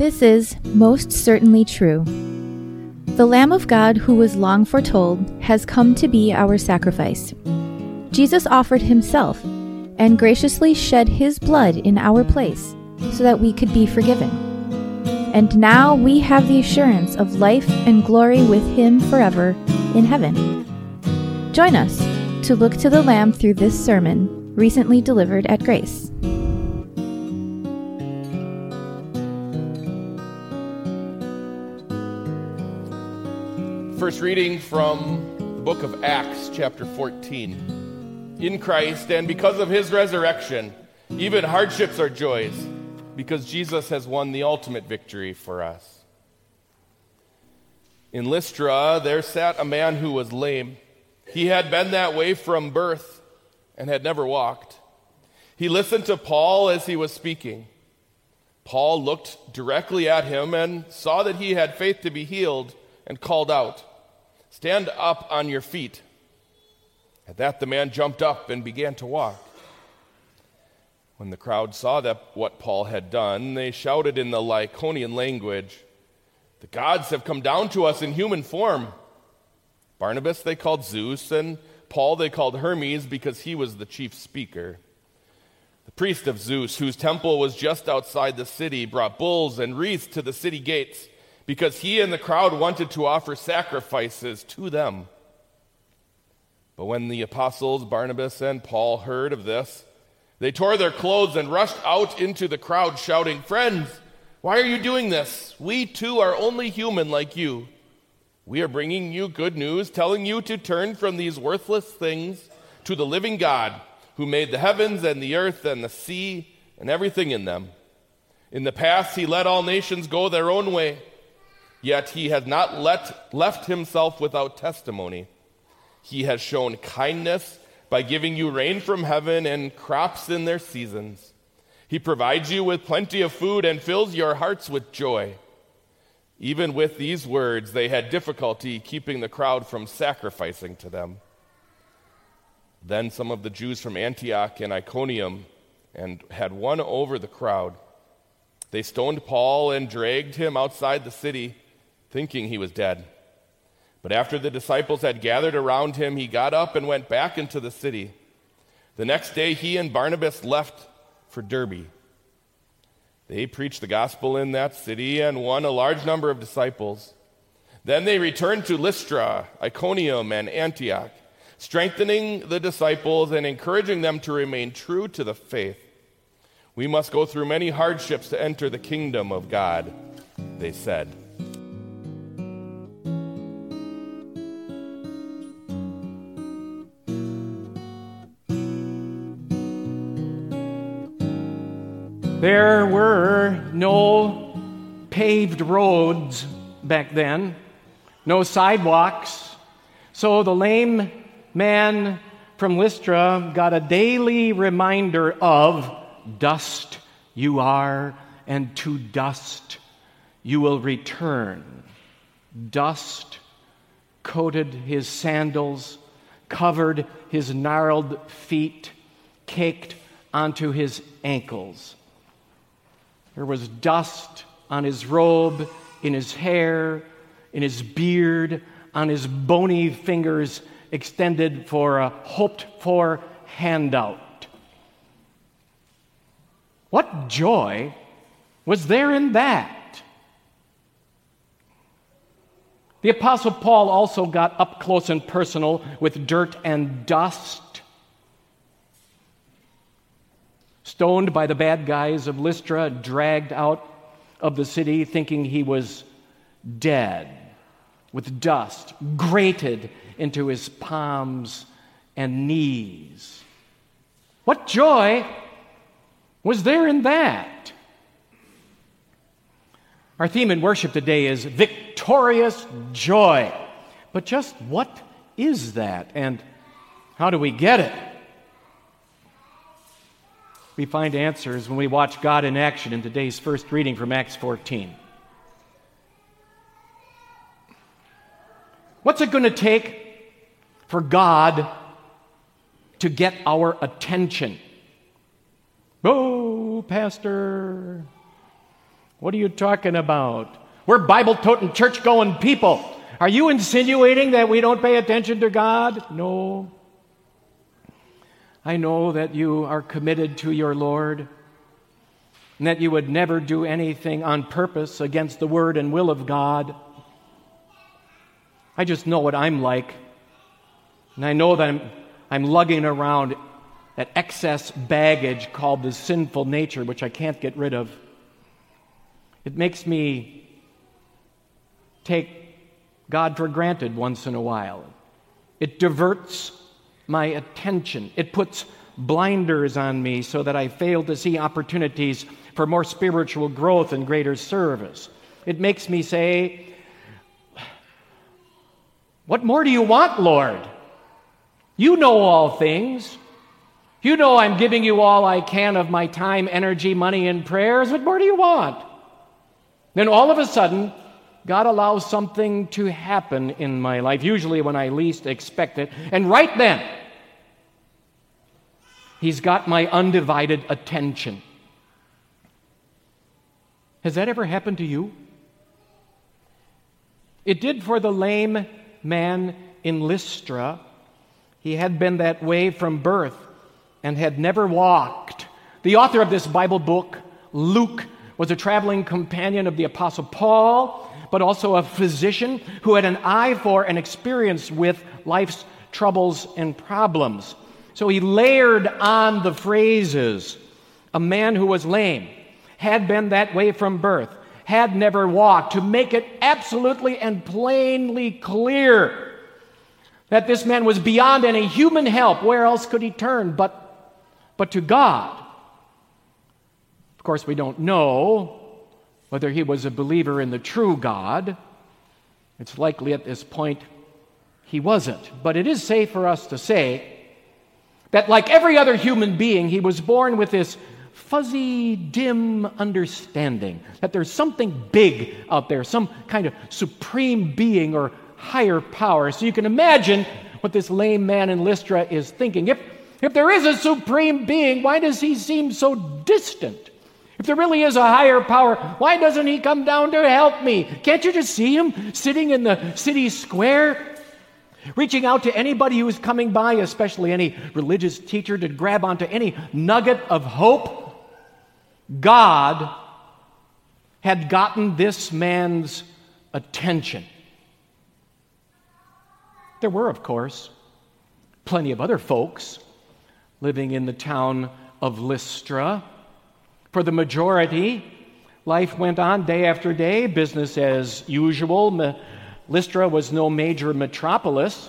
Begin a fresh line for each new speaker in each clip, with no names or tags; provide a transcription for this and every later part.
This is most certainly true. The Lamb of God who was long foretold has come to be our sacrifice. Jesus offered himself and graciously shed his blood in our place so that we could be forgiven. And now we have the assurance of life and glory with him forever in heaven. Join us to look to the Lamb through this sermon recently delivered at Grace.
First reading from the book of Acts, chapter 14. In Christ, and because of his resurrection, even hardships are joys, because Jesus has won the ultimate victory for us. In Lystra, there sat a man who was lame. He had been that way from birth and had never walked. He listened to Paul as he was speaking. Paul looked directly at him and saw that he had faith to be healed and called out, Stand up on your feet. At that, the man jumped up and began to walk. When the crowd saw that what Paul had done, they shouted in the Lycaonian language, The gods have come down to us in human form. Barnabas they called Zeus, and Paul they called Hermes because he was the chief speaker. The priest of Zeus, whose temple was just outside the city, brought bulls and wreaths to the city gates because he and the crowd wanted to offer sacrifices to them. But when the apostles Barnabas and Paul heard of this, they tore their clothes and rushed out into the crowd, shouting, Friends, why are you doing this? We too are only human like you. We are bringing you good news, telling you to turn from these worthless things to the living God who made the heavens and the earth and the sea and everything in them. In the past, he let all nations go their own way Yet he has not let, left himself without testimony. He has shown kindness by giving you rain from heaven and crops in their seasons. He provides you with plenty of food and fills your hearts with joy. Even with these words, they had difficulty keeping the crowd from sacrificing to them. Then some of the Jews from Antioch and Iconium and had won over the crowd. They stoned Paul and dragged him outside the city thinking he was dead. But after the disciples had gathered around him, he got up and went back into the city. The next day, he and Barnabas left for Derbe. They preached the gospel in that city and won a large number of disciples. Then they returned to Lystra, Iconium, and Antioch, strengthening the disciples and encouraging them to remain true to the faith. We must go through many hardships to enter the kingdom of God, they said.
There were no paved roads back then, no sidewalks. So the lame man from Lystra got a daily reminder of dust you are, and to dust you will return. Dust coated his sandals, covered his gnarled feet, caked onto his ankles. There was dust on his robe, in his hair, in his beard, on his bony fingers extended for a hoped for handout. What joy was there in that? The Apostle Paul also got up close and personal with dirt and dust. Stoned by the bad guys of Lystra, dragged out of the city thinking he was dead, with dust grated into his palms and knees. What joy was there in that? Our theme in worship today is victorious joy. But just what is that, and how do we get it? We find answers when we watch God in action in today's first reading from Acts 14. What's it going to take for God to get our attention? Oh, Pastor. What are you talking about? We're Bible toting, church going people. Are you insinuating that we don't pay attention to God? No. I know that you are committed to your Lord and that you would never do anything on purpose against the word and will of God. I just know what I'm like. And I know that I'm, I'm lugging around that excess baggage called the sinful nature, which I can't get rid of. It makes me take God for granted once in a while. It diverts my attention. It puts blinders on me so that I fail to see opportunities for more spiritual growth and greater service. It makes me say, What more do you want, Lord? You know all things. You know I'm giving you all I can of my time, energy, money, and prayers. What more do you want? Then all of a sudden, God allows something to happen in my life, usually when I least expect it. And right then, He's got my undivided attention. Has that ever happened to you? It did for the lame man in Lystra. He had been that way from birth and had never walked. The author of this Bible book, Luke, was a traveling companion of the Apostle Paul, but also a physician who had an eye for and experience with life's troubles and problems. So he layered on the phrases a man who was lame, had been that way from birth, had never walked, to make it absolutely and plainly clear that this man was beyond any human help. Where else could he turn but, but to God? Of course, we don't know whether he was a believer in the true God. It's likely at this point he wasn't. But it is safe for us to say that, like every other human being, he was born with this fuzzy, dim understanding that there's something big out there, some kind of supreme being or higher power. So you can imagine what this lame man in Lystra is thinking. If, if there is a supreme being, why does he seem so distant? If there really is a higher power, why doesn't he come down to help me? Can't you just see him sitting in the city square? Reaching out to anybody who is coming by, especially any religious teacher, to grab onto any nugget of hope. God had gotten this man's attention. There were, of course, plenty of other folks living in the town of Lystra. For the majority, life went on day after day, business as usual. Lystra was no major metropolis.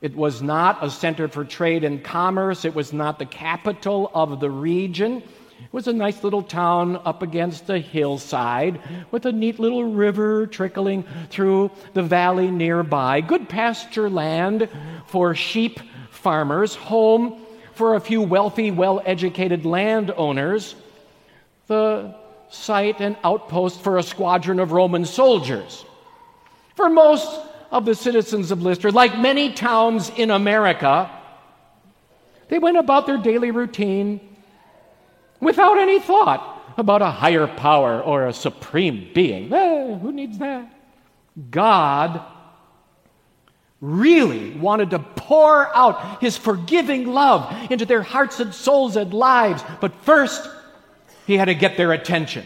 It was not a center for trade and commerce. It was not the capital of the region. It was a nice little town up against a hillside with a neat little river trickling through the valley nearby. Good pasture land for sheep farmers, home for a few wealthy, well educated landowners, the site and outpost for a squadron of Roman soldiers. For most of the citizens of Lystra, like many towns in America, they went about their daily routine without any thought about a higher power or a supreme being. Eh, who needs that? God really wanted to pour out his forgiving love into their hearts and souls and lives. But first, he had to get their attention.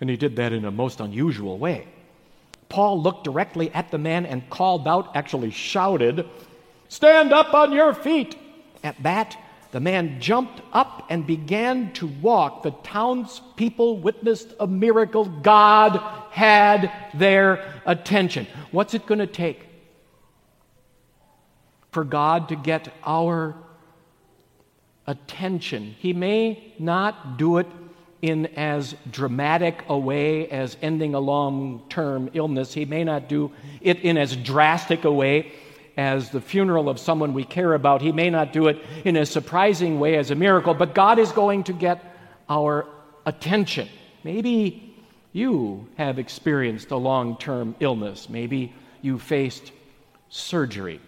And he did that in a most unusual way. Paul looked directly at the man and called out, actually shouted, Stand up on your feet! At that, the man jumped up and began to walk. The townspeople witnessed a miracle. God had their attention. What's it going to take for God to get our attention? He may not do it in as dramatic a way as ending a long term illness. He may not do it in as drastic a way as the funeral of someone we care about. He may not do it in a surprising way as a miracle, but God is going to get our attention. Maybe you have experienced a long term illness. Maybe you faced surgery.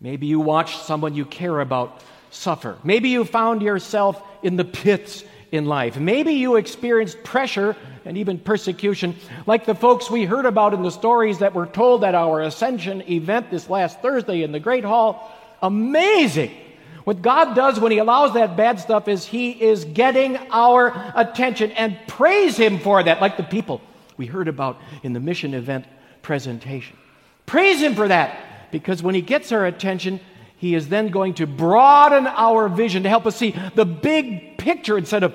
Maybe you watched someone you care about suffer. Maybe you found yourself in the pits in life. Maybe you experienced pressure and even persecution, like the folks we heard about in the stories that were told at our Ascension event this last Thursday in the Great Hall. Amazing! What God does when He allows that bad stuff is He is getting our attention and praise Him for that, like the people we heard about in the mission event presentation. Praise Him for that, because when He gets our attention, He is then going to broaden our vision to help us see the big picture instead of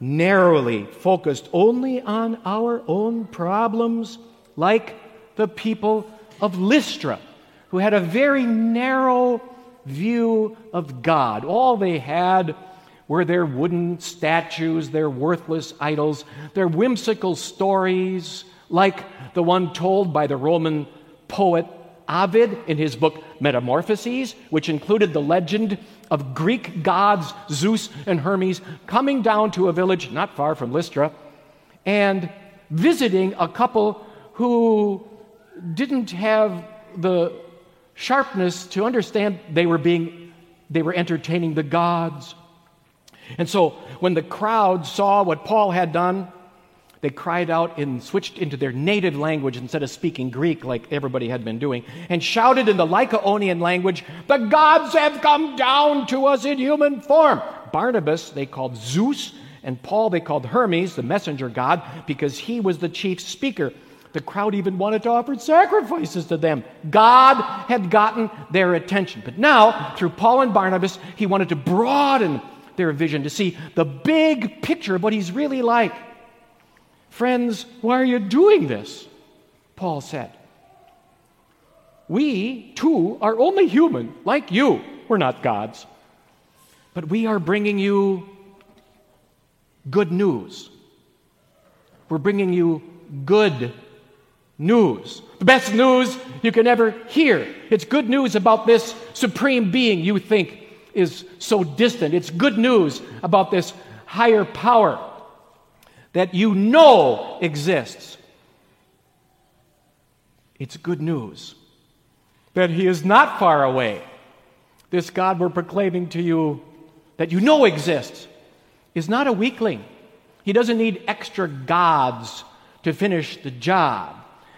narrowly focused only on our own problems, like the people of Lystra, who had a very narrow view of God. All they had were their wooden statues, their worthless idols, their whimsical stories, like the one told by the Roman poet Ovid in his book Metamorphoses, which included the legend of Greek gods Zeus and Hermes coming down to a village not far from Lystra and visiting a couple who didn't have the sharpness to understand they were being they were entertaining the gods. And so when the crowd saw what Paul had done, they cried out and switched into their native language instead of speaking Greek like everybody had been doing, and shouted in the Lycaonian language, The gods have come down to us in human form. Barnabas they called Zeus, and Paul they called Hermes, the messenger god, because he was the chief speaker. The crowd even wanted to offer sacrifices to them. God had gotten their attention. But now, through Paul and Barnabas, he wanted to broaden their vision to see the big picture of what he's really like. Friends, why are you doing this? Paul said. We, too, are only human, like you. We're not gods. But we are bringing you good news. We're bringing you good news. The best news you can ever hear. It's good news about this supreme being you think is so distant. It's good news about this higher power that you know exists. It's good news that He is not far away. This God we're proclaiming to you that you know exists is not a weakling. He doesn't need extra gods to finish the job.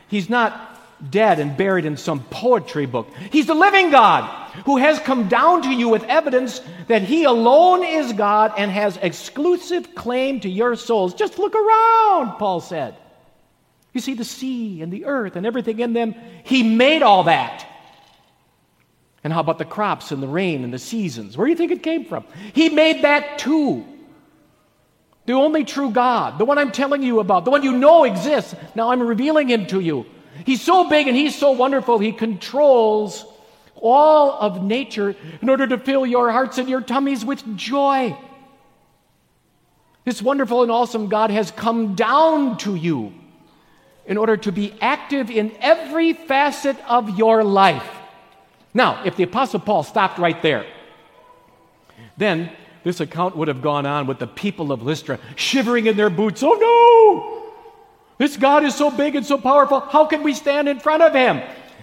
He's not dead and buried in some poetry book. He's the living God who has come down to you with evidence that He alone is God and has exclusive claim to your souls. Just look around, Paul said. You see the sea and the earth and everything in them. He made all that. And how about the crops and the rain and the seasons? Where do you think it came from? He made that too. The only true God, the one I'm telling you about, the one you know exists. Now I'm revealing him to you. He's so big and he's so wonderful, he controls all of nature in order to fill your hearts and your tummies with joy. This wonderful and awesome God has come down to you in order to be active in every facet of your life. Now, if the Apostle Paul stopped right there, then this account would have gone on with the people of Lystra shivering in their boots. Oh no! This God is so big and so powerful. How can we stand in front of him?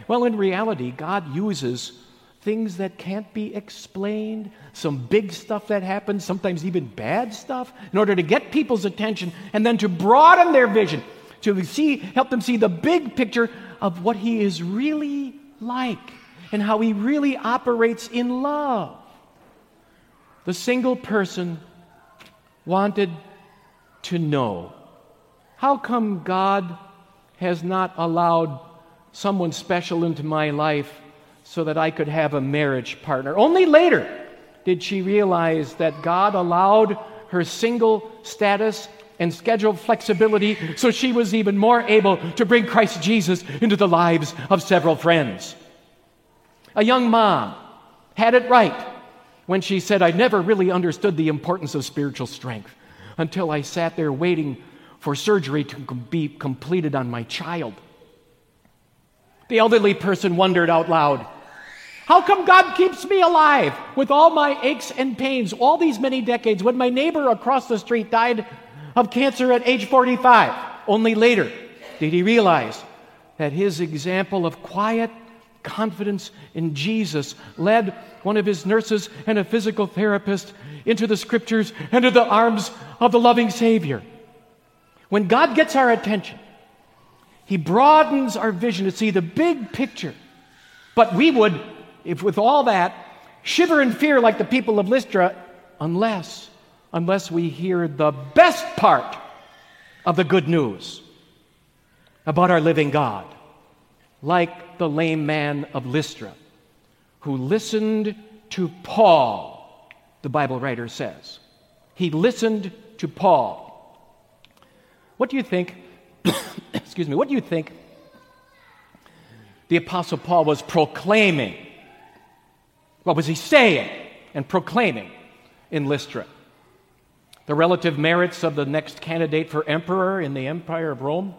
Well, in reality, God uses things that can't be explained, some big stuff that happens, sometimes even bad stuff, in order to get people's attention and then to broaden their vision, to see, help them see the big picture of what He is really like and how He really operates in love. The single person wanted to know how come God has not allowed someone special into my life so that I could have a marriage partner? Only later did she realize that God allowed her single status and schedule flexibility so she was even more able to bring Christ Jesus into the lives of several friends. A young mom had it right when she said, I never really understood the importance of spiritual strength until I sat there waiting for surgery to be completed on my child. The elderly person wondered out loud, How come God keeps me alive with all my aches and pains all these many decades when my neighbor across the street died of cancer at age 45? Only later did he realize that his example of quiet, confidence in Jesus, led one of his nurses and a physical therapist into the scriptures and into the arms of the loving Savior. When God gets our attention, he broadens our vision to see the big picture. But we would, if with all that, shiver in fear like the people of Lystra, unless, unless we hear the best part of the good news about our living God, like the lame man of Lystra, who listened to Paul, the Bible writer says. He listened to Paul. What do you think? excuse me, what do you think the Apostle Paul was proclaiming? What was he saying and proclaiming in Lystra? The relative merits of the next candidate for emperor in the Empire of Rome?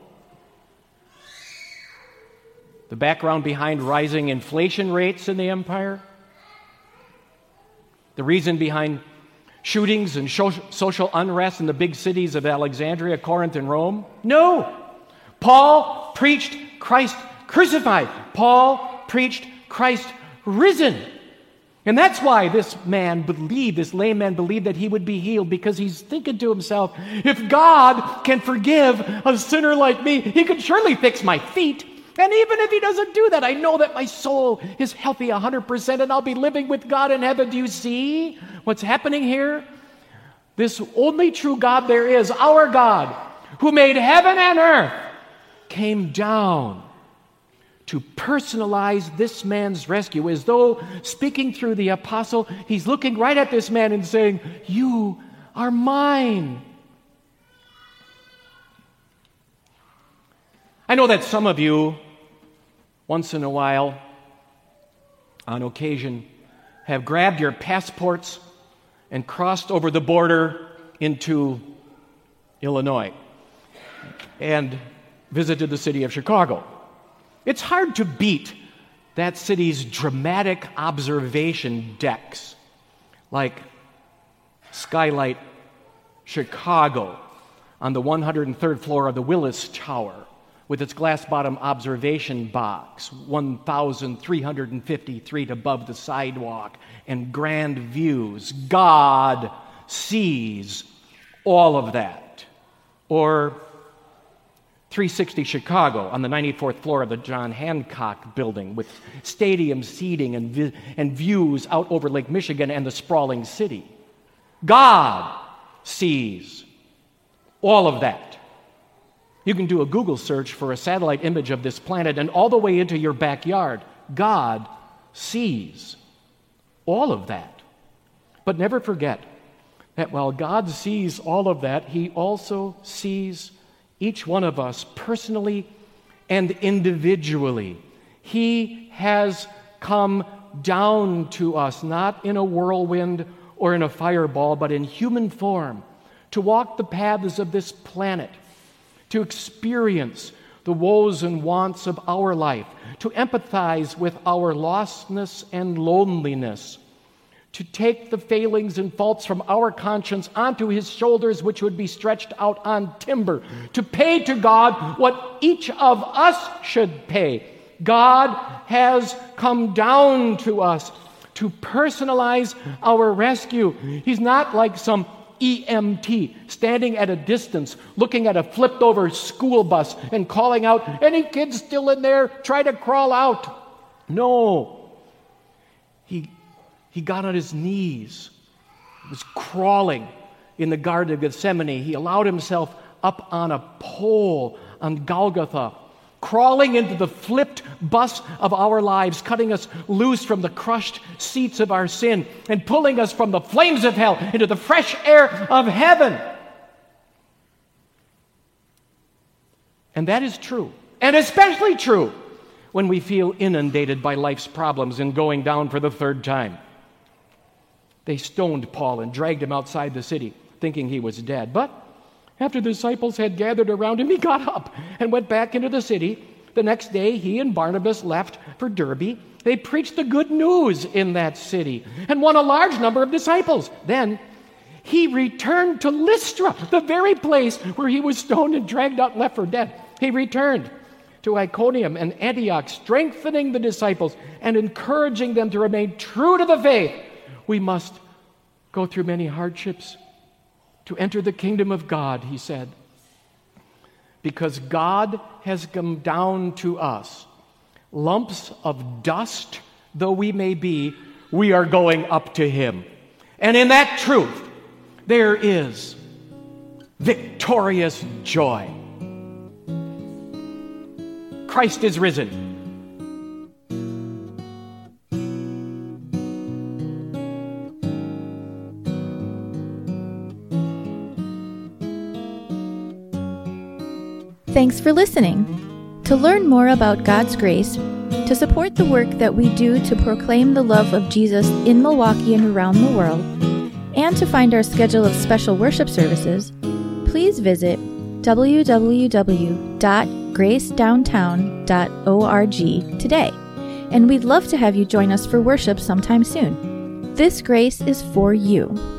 The background behind rising inflation rates in the empire? The reason behind shootings and social unrest in the big cities of Alexandria, Corinth, and Rome? No. Paul preached Christ crucified. Paul preached Christ risen. And that's why this man believed, this lame man believed that he would be healed because he's thinking to himself, if God can forgive a sinner like me, he could surely fix my feet. And even if he doesn't do that, I know that my soul is healthy 100% and I'll be living with God in heaven. Do you see what's happening here? This only true God there is, our God, who made heaven and earth, came down to personalize this man's rescue as though speaking through the apostle, he's looking right at this man and saying, You are mine. I know that some of you once in a while, on occasion, have grabbed your passports and crossed over the border into Illinois and visited the city of Chicago. It's hard to beat that city's dramatic observation decks, like Skylight Chicago on the 103rd floor of the Willis Tower with its glass bottom observation box, 1,350 feet above the sidewalk, and grand views. God sees all of that. Or 360 Chicago on the 94th floor of the John Hancock building with stadium seating and, vi- and views out over Lake Michigan and the sprawling city. God sees all of that. You can do a Google search for a satellite image of this planet, and all the way into your backyard, God sees all of that. But never forget that while God sees all of that, He also sees each one of us personally and individually. He has come down to us, not in a whirlwind or in a fireball, but in human form, to walk the paths of this planet to experience the woes and wants of our life, to empathize with our lostness and loneliness, to take the failings and faults from our conscience onto his shoulders, which would be stretched out on timber, to pay to God what each of us should pay. God has come down to us to personalize our rescue. He's not like some EMT, standing at a distance, looking at a flipped over school bus and calling out, Any kids still in there? Try to crawl out. No. He, he got on his knees, was crawling in the Garden of Gethsemane. He allowed himself up on a pole on Golgotha crawling into the flipped bus of our lives, cutting us loose from the crushed seats of our sin, and pulling us from the flames of hell into the fresh air of heaven. And that is true, and especially true when we feel inundated by life's problems and going down for the third time. They stoned Paul and dragged him outside the city, thinking he was dead. But after the disciples had gathered around him, he got up and went back into the city. The next day, he and Barnabas left for Derbe. They preached the good news in that city and won a large number of disciples. Then he returned to Lystra, the very place where he was stoned and dragged out and left for dead. He returned to Iconium and Antioch, strengthening the disciples and encouraging them to remain true to the faith, we must go through many hardships to enter the kingdom of God, he said. Because God has come down to us, lumps of dust though we may be, we are going up to him. And in that truth, there is victorious joy. Christ is risen.
Thanks for listening. To learn more about God's grace, to support the work that we do to proclaim the love of Jesus in Milwaukee and around the world, and to find our schedule of special worship services, please visit www.gracedowntown.org today. And we'd love to have you join us for worship sometime soon. This grace is for you.